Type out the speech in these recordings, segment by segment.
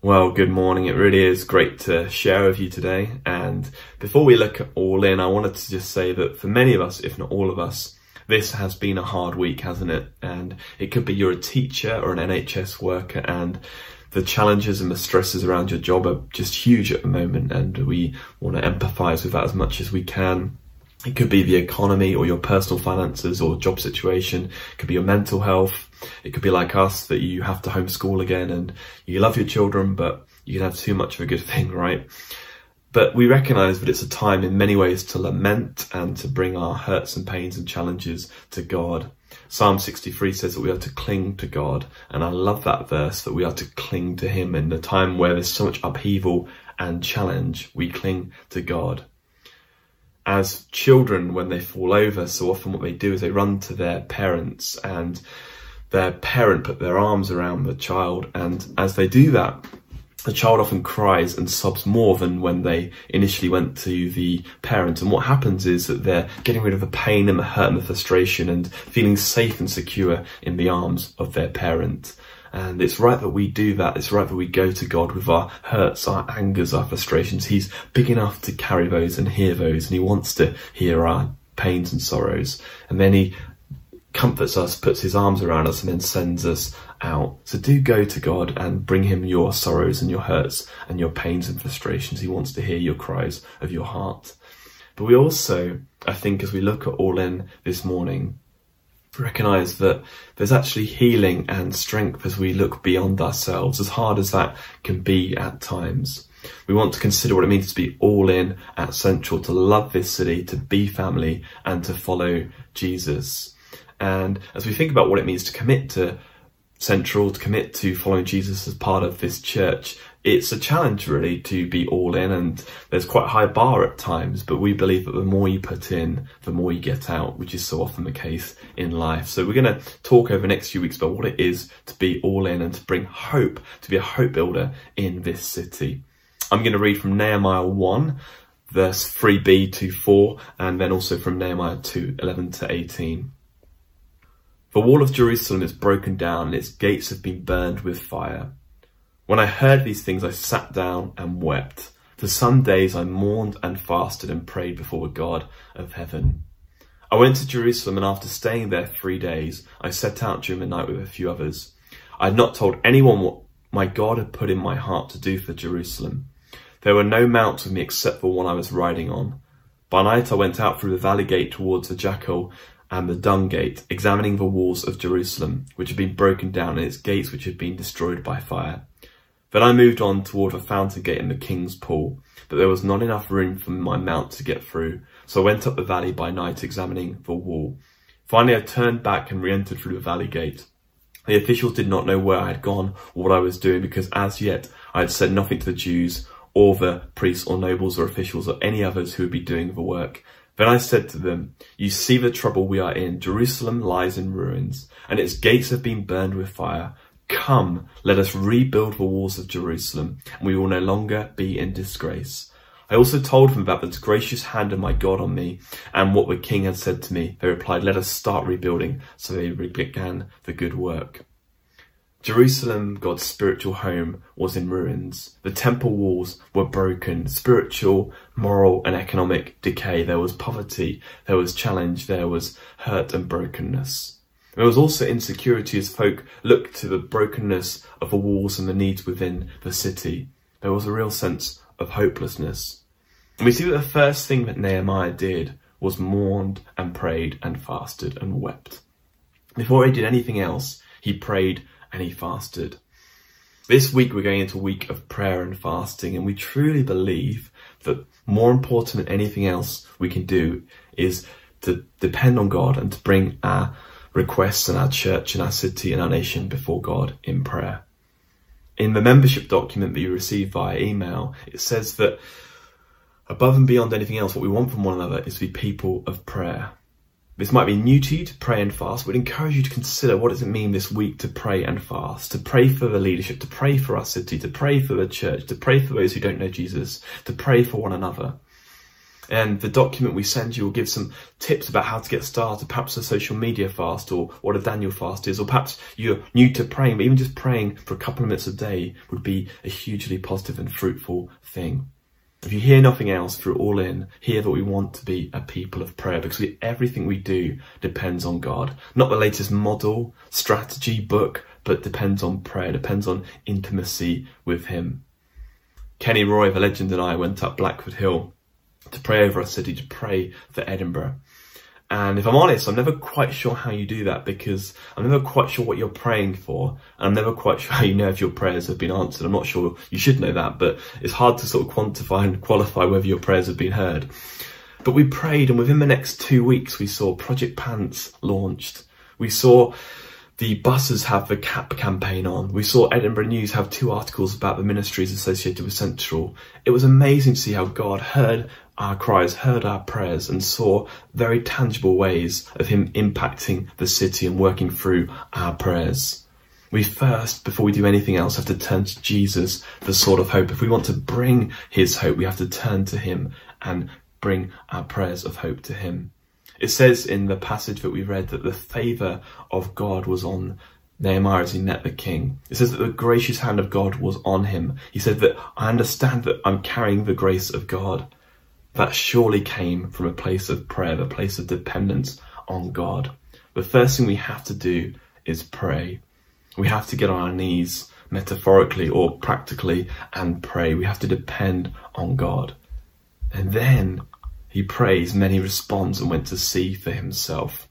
Well, good morning. It really is great to share with you today. And before we look at all in, I wanted to just say that for many of us, if not all of us, this has been a hard week, hasn't it? And it could be you're a teacher or an NHS worker and the challenges and the stresses around your job are just huge at the moment. And we want to empathize with that as much as we can. It could be the economy or your personal finances or job situation. It could be your mental health. It could be like us that you have to homeschool again and you love your children, but you can have too much of a good thing, right? But we recognize that it's a time in many ways to lament and to bring our hurts and pains and challenges to God. Psalm 63 says that we are to cling to God. And I love that verse that we are to cling to Him in the time where there's so much upheaval and challenge. We cling to God as children, when they fall over, so often what they do is they run to their parents and their parent put their arms around the child. And as they do that, the child often cries and sobs more than when they initially went to the parent. And what happens is that they're getting rid of the pain and the hurt and the frustration and feeling safe and secure in the arms of their parent. And it's right that we do that. It's right that we go to God with our hurts, our angers, our frustrations. He's big enough to carry those and hear those, and He wants to hear our pains and sorrows. And then He comforts us, puts His arms around us, and then sends us out. So do go to God and bring Him your sorrows and your hurts and your pains and frustrations. He wants to hear your cries of your heart. But we also, I think, as we look at All In this morning, recognize that there's actually healing and strength as we look beyond ourselves, as hard as that can be at times. We want to consider what it means to be all in at Central, to love this city, to be family, and to follow Jesus. And as we think about what it means to commit to Central, to commit to following Jesus as part of this church, it's a challenge really to be all in and there's quite a high bar at times but we believe that the more you put in the more you get out which is so often the case in life. So we're going to talk over the next few weeks about what it is to be all in and to bring hope to be a hope builder in this city. I'm going to read from nehemiah 1 verse 3b to 4 and then also from nehemiah 2 11 to 18 the wall of jerusalem is broken down and its gates have been burned with fire when I heard these things, I sat down and wept. For some days I mourned and fasted and prayed before God of heaven. I went to Jerusalem and after staying there three days, I set out during the night with a few others. I had not told anyone what my God had put in my heart to do for Jerusalem. There were no mounts with me except for one I was riding on. By night I went out through the valley gate towards the jackal and the dung gate, examining the walls of Jerusalem, which had been broken down and its gates which had been destroyed by fire. Then I moved on toward the fountain gate in the king's pool, but there was not enough room for my mount to get through, so I went up the valley by night examining the wall. Finally I turned back and re-entered through the valley gate. The officials did not know where I had gone or what I was doing because as yet I had said nothing to the Jews or the priests or nobles or officials or any others who would be doing the work. Then I said to them, You see the trouble we are in. Jerusalem lies in ruins, and its gates have been burned with fire. Come, let us rebuild the walls of Jerusalem, and we will no longer be in disgrace. I also told them about the gracious hand of my God on me and what the king had said to me. They replied, Let us start rebuilding. So they began the good work. Jerusalem, God's spiritual home, was in ruins. The temple walls were broken. Spiritual, moral, and economic decay. There was poverty, there was challenge, there was hurt and brokenness. There was also insecurity as folk looked to the brokenness of the walls and the needs within the city. There was a real sense of hopelessness. And we see that the first thing that Nehemiah did was mourned and prayed and fasted and wept. Before he did anything else, he prayed and he fasted. This week we're going into a week of prayer and fasting, and we truly believe that more important than anything else we can do is to depend on God and to bring our requests and our church, and our city, and our nation before God in prayer. In the membership document that you receive via email, it says that above and beyond anything else, what we want from one another is to be people of prayer. This might be new to you to pray and fast, but encourage you to consider what does it mean this week to pray and fast, to pray for the leadership, to pray for our city, to pray for the church, to pray for those who don't know Jesus, to pray for one another. And the document we send you will give some tips about how to get started, perhaps a social media fast or what a Daniel fast is, or perhaps you're new to praying, but even just praying for a couple of minutes a day would be a hugely positive and fruitful thing. If you hear nothing else through All In, hear that we want to be a people of prayer because we, everything we do depends on God. Not the latest model, strategy, book, but depends on prayer, depends on intimacy with Him. Kenny Roy, the legend, and I went up Blackford Hill to pray over our city, to pray for Edinburgh. And if I'm honest, I'm never quite sure how you do that because I'm never quite sure what you're praying for. And I'm never quite sure how you know if your prayers have been answered. I'm not sure you should know that, but it's hard to sort of quantify and qualify whether your prayers have been heard. But we prayed and within the next two weeks we saw Project Pants launched. We saw the buses have the CAP campaign on. We saw Edinburgh News have two articles about the ministries associated with Central. It was amazing to see how God heard our cries, heard our prayers, and saw very tangible ways of Him impacting the city and working through our prayers. We first, before we do anything else, have to turn to Jesus, the sword of hope. If we want to bring His hope, we have to turn to Him and bring our prayers of hope to Him. It says in the passage that we read that the favour of God was on Nehemiah as he met the king. It says that the gracious hand of God was on him. He said that I understand that I'm carrying the grace of God. That surely came from a place of prayer, a place of dependence on God. The first thing we have to do is pray. We have to get on our knees, metaphorically or practically, and pray. We have to depend on God. And then he prays, he responds and went to see for himself.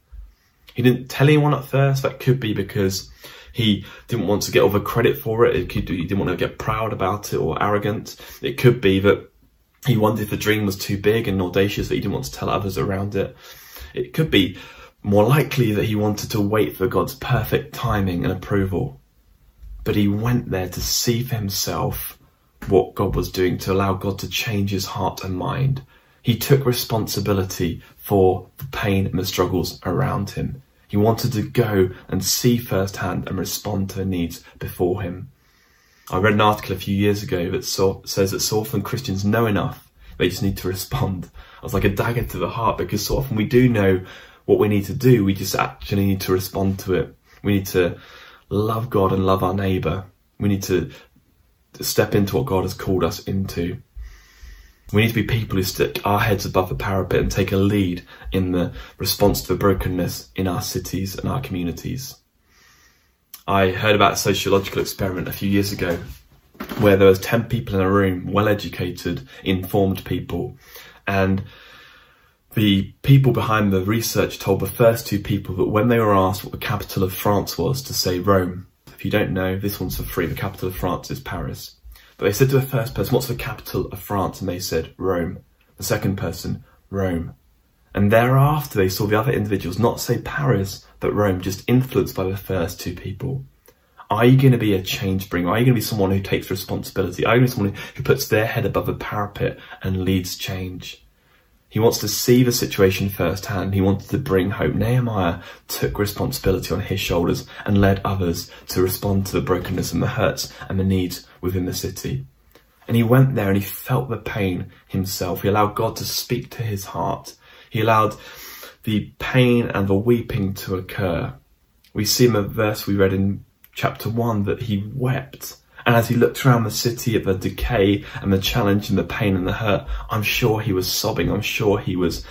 He didn't tell anyone at first. That could be because he didn't want to get all the credit for it. It could he didn't want to get proud about it or arrogant. It could be that he wondered if the dream was too big and audacious that he didn't want to tell others around it. It could be more likely that he wanted to wait for God's perfect timing and approval. But he went there to see for himself what God was doing, to allow God to change his heart and mind he took responsibility for the pain and the struggles around him. He wanted to go and see firsthand and respond to the needs before him. I read an article a few years ago that so, says that so often Christians know enough, they just need to respond. I was like a dagger to the heart because so often we do know what we need to do, we just actually need to respond to it. We need to love God and love our neighbour. We need to step into what God has called us into. We need to be people who stick our heads above the parapet and take a lead in the response to the brokenness in our cities and our communities. I heard about a sociological experiment a few years ago where there was 10 people in a room, well educated, informed people, and the people behind the research told the first two people that when they were asked what the capital of France was to say Rome. If you don't know, this one's for free. The capital of France is Paris. But they said to the first person, What's the capital of France? And they said, Rome. The second person, Rome. And thereafter, they saw the other individuals not say Paris, but Rome, just influenced by the first two people. Are you going to be a change bringer? Are you going to be someone who takes responsibility? Are you going to be someone who puts their head above a parapet and leads change? He wants to see the situation firsthand. He wanted to bring hope. Nehemiah took responsibility on his shoulders and led others to respond to the brokenness and the hurts and the needs within the city. And he went there and he felt the pain himself. He allowed God to speak to his heart. He allowed the pain and the weeping to occur. We see in the verse we read in chapter 1 that he wept and as he looked around the city at the decay and the challenge and the pain and the hurt, I'm sure he was sobbing. I'm sure he was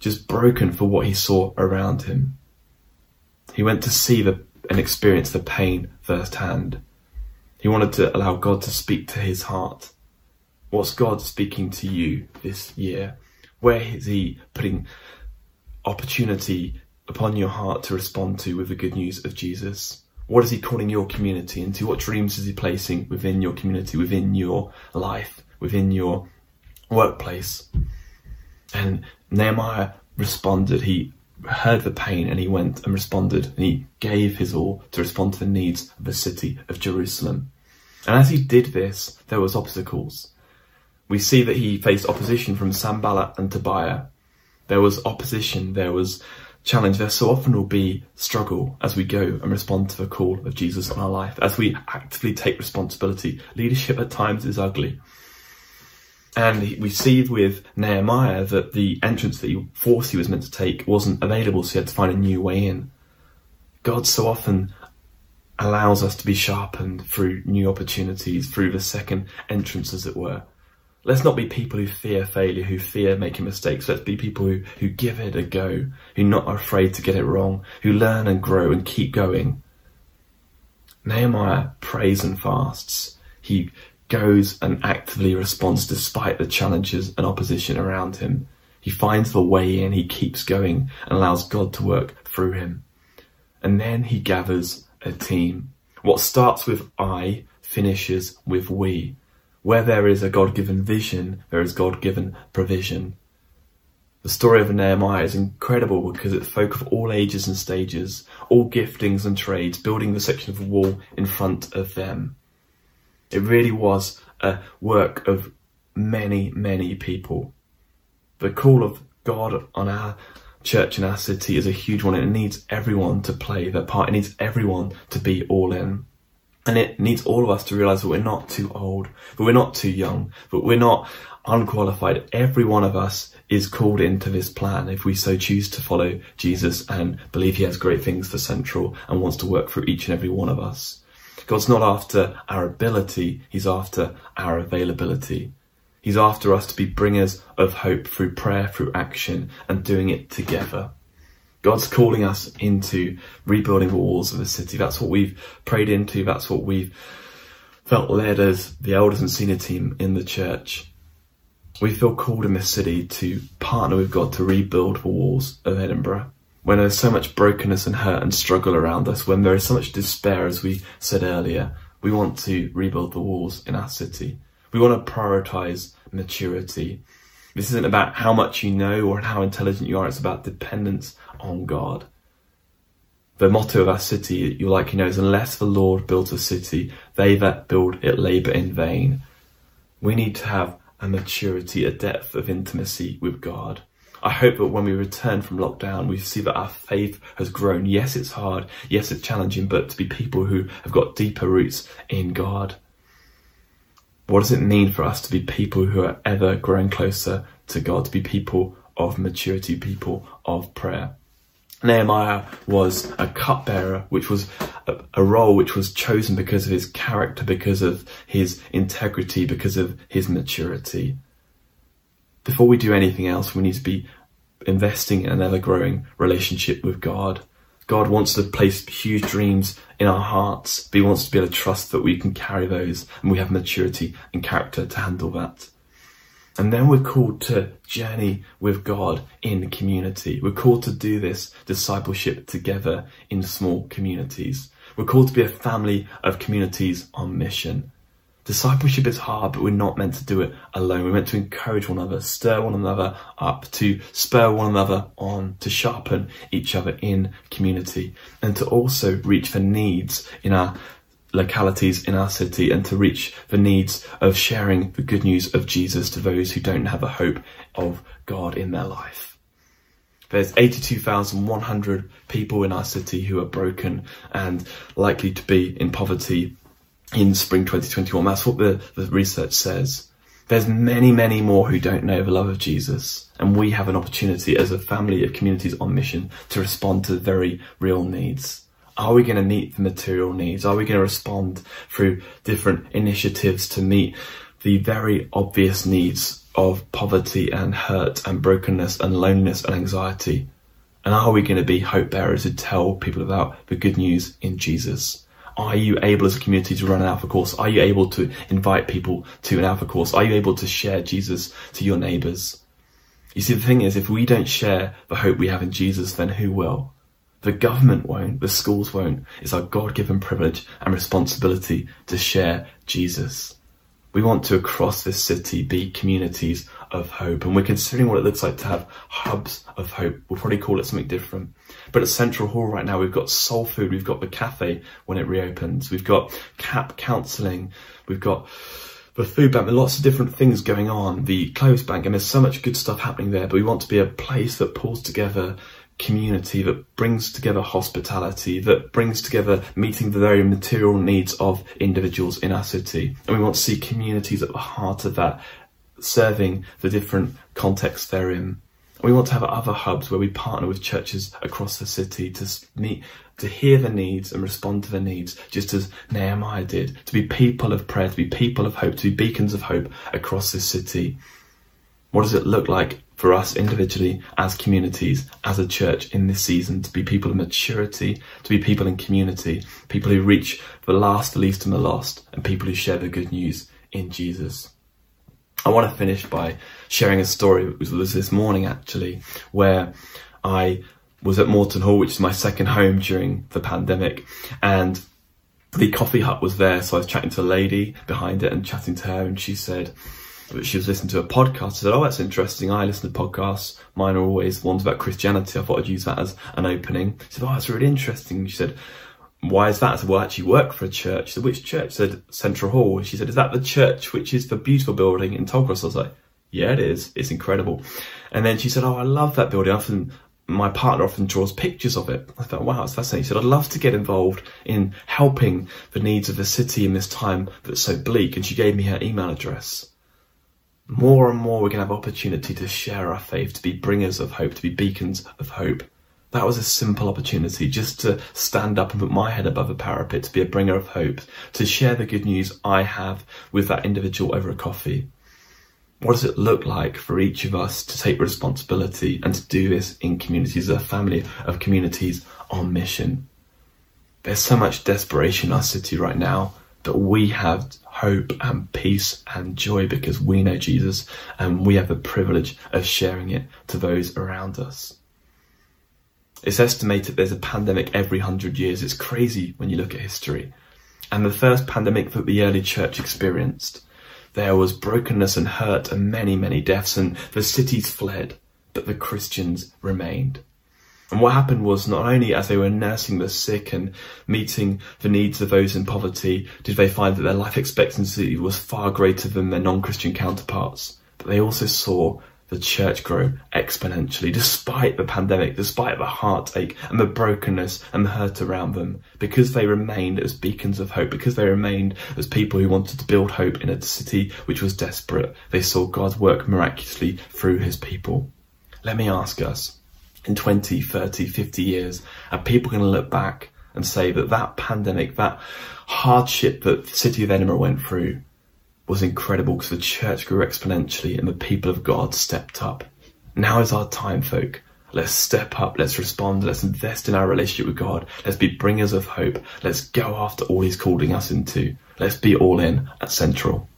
just broken for what he saw around him. He went to see the, and experience the pain firsthand. He wanted to allow God to speak to his heart. What's God speaking to you this year? Where is he putting opportunity upon your heart to respond to with the good news of Jesus? What is he calling your community into? What dreams is he placing within your community, within your life, within your workplace? And Nehemiah responded. He heard the pain and he went and responded and he gave his all to respond to the needs of the city of Jerusalem. And as he did this, there was obstacles. We see that he faced opposition from Sanballat and Tobiah. There was opposition, there was challenge, there so often will be struggle as we go and respond to the call of Jesus in our life, as we actively take responsibility. Leadership at times is ugly. And we see with Nehemiah that the entrance that he thought he was meant to take wasn't available, so he had to find a new way in. God so often allows us to be sharpened through new opportunities, through the second entrance, as it were. Let's not be people who fear failure, who fear making mistakes. Let's be people who, who give it a go, who not are afraid to get it wrong, who learn and grow and keep going. Nehemiah prays and fasts. He goes and actively responds despite the challenges and opposition around him. He finds the way in, he keeps going and allows God to work through him. And then he gathers a team. What starts with I finishes with we. Where there is a God given vision, there is God given provision. The story of Nehemiah is incredible because it folk of all ages and stages, all giftings and trades, building the section of the wall in front of them. It really was a work of many, many people. The call of God on our church and our city is a huge one it needs everyone to play their part. It needs everyone to be all in. And it needs all of us to realize that we're not too old, but we're not too young, but we're not unqualified. Every one of us is called into this plan if we so choose to follow Jesus and believe he has great things for Central and wants to work through each and every one of us. God's not after our ability, he's after our availability. He's after us to be bringers of hope through prayer, through action, and doing it together. God's calling us into rebuilding the walls of the city. That's what we've prayed into. That's what we've felt led as the elders and senior team in the church. We feel called in this city to partner with God to rebuild the walls of Edinburgh. When there's so much brokenness and hurt and struggle around us, when there is so much despair, as we said earlier, we want to rebuild the walls in our city. We want to prioritize maturity. This isn't about how much you know or how intelligent you are, it's about dependence on God. The motto of our city, you likely know, is unless the Lord builds a city, they that build it labour in vain. We need to have a maturity, a depth of intimacy with God. I hope that when we return from lockdown, we see that our faith has grown. Yes, it's hard. Yes, it's challenging, but to be people who have got deeper roots in God. What does it mean for us to be people who are ever growing closer to God, to be people of maturity, people of prayer? Nehemiah was a cupbearer, which was a, a, role which was chosen because of his character, because of his integrity, because of his maturity. Before we do anything else, we need to be investing in an ever growing relationship with God. God wants to place huge dreams in our hearts, but He wants to be able to trust that we can carry those and we have maturity and character to handle that. And then we're called to journey with God in community. We're called to do this discipleship together in small communities. We're called to be a family of communities on mission. Discipleship is hard, but we're not meant to do it alone. We're meant to encourage one another, stir one another up, to spur one another on, to sharpen each other in community, and to also reach for needs in our localities in our city and to reach the needs of sharing the good news of Jesus to those who don't have a hope of God in their life. There's 82,100 people in our city who are broken and likely to be in poverty in spring 2021. That's what the, the research says. There's many, many more who don't know the love of Jesus. And we have an opportunity as a family of communities on mission to respond to very real needs. Are we going to meet the material needs? Are we going to respond through different initiatives to meet the very obvious needs of poverty and hurt and brokenness and loneliness and anxiety? And are we going to be hope bearers who tell people about the good news in Jesus? Are you able as a community to run an Alpha course? Are you able to invite people to an Alpha course? Are you able to share Jesus to your neighbours? You see, the thing is, if we don't share the hope we have in Jesus, then who will? The government won't, the schools won't. It's our God given privilege and responsibility to share Jesus. We want to, across this city, be communities of hope. And we're considering what it looks like to have hubs of hope. We'll probably call it something different. But at Central Hall right now, we've got soul food, we've got the cafe when it reopens, we've got CAP counselling, we've got the food bank, lots of different things going on, the clothes bank, and there's so much good stuff happening there. But we want to be a place that pulls together community that brings together hospitality, that brings together meeting the very material needs of individuals in our city. And we want to see communities at the heart of that serving the different contexts they're in. We want to have other hubs where we partner with churches across the city to meet, to hear the needs and respond to the needs, just as Nehemiah did, to be people of prayer, to be people of hope, to be beacons of hope across this city. What does it look like for us individually, as communities, as a church in this season to be people of maturity, to be people in community, people who reach the last, the least, and the lost, and people who share the good news in Jesus? I want to finish by sharing a story. It was this morning actually, where I was at Morton Hall, which is my second home during the pandemic, and the coffee hut was there. So I was chatting to a lady behind it and chatting to her, and she said, she was listening to a podcast. I said, "Oh, that's interesting. I listen to podcasts. Mine are always ones about Christianity. I thought I'd use that as an opening." She said, "Oh, that's really interesting." She said, why is that? I said, well, I actually work for a church. She said, which church? I said, Central Hall. She said, is that the church which is the beautiful building in Tollcross? I was like, yeah, it is. It's incredible. And then she said, oh, I love that building. often, my partner often draws pictures of it. I thought, wow, it's fascinating. She said, I'd love to get involved in helping the needs of the city in this time that's so bleak. And she gave me her email address. More and more, we're going to have opportunity to share our faith, to be bringers of hope, to be beacons of hope. That was a simple opportunity just to stand up and put my head above a parapet, to be a bringer of hope, to share the good news I have with that individual over a coffee. What does it look like for each of us to take responsibility and to do this in communities, a family of communities on mission? There's so much desperation in our city right now, but we have hope and peace and joy because we know Jesus and we have the privilege of sharing it to those around us. It's estimated there's a pandemic every hundred years. It's crazy when you look at history. And the first pandemic that the early church experienced, there was brokenness and hurt and many, many deaths, and the cities fled, but the Christians remained. And what happened was not only as they were nursing the sick and meeting the needs of those in poverty, did they find that their life expectancy was far greater than their non-Christian counterparts, but they also saw the church grow exponentially despite the pandemic, despite the heartache and the brokenness and the hurt around them, because they remained as beacons of hope, because they remained as people who wanted to build hope in a city which was desperate. They saw God work miraculously through his people. Let me ask us, in 20, 30, 50 years, are people going to look back and say that that pandemic, that hardship that the city of Edinburgh went through, was incredible because the church grew exponentially and the people of God stepped up. Now is our time, folk. Let's step up, let's respond, let's invest in our relationship with God, let's be bringers of hope, let's go after all He's calling us into, let's be all in at Central.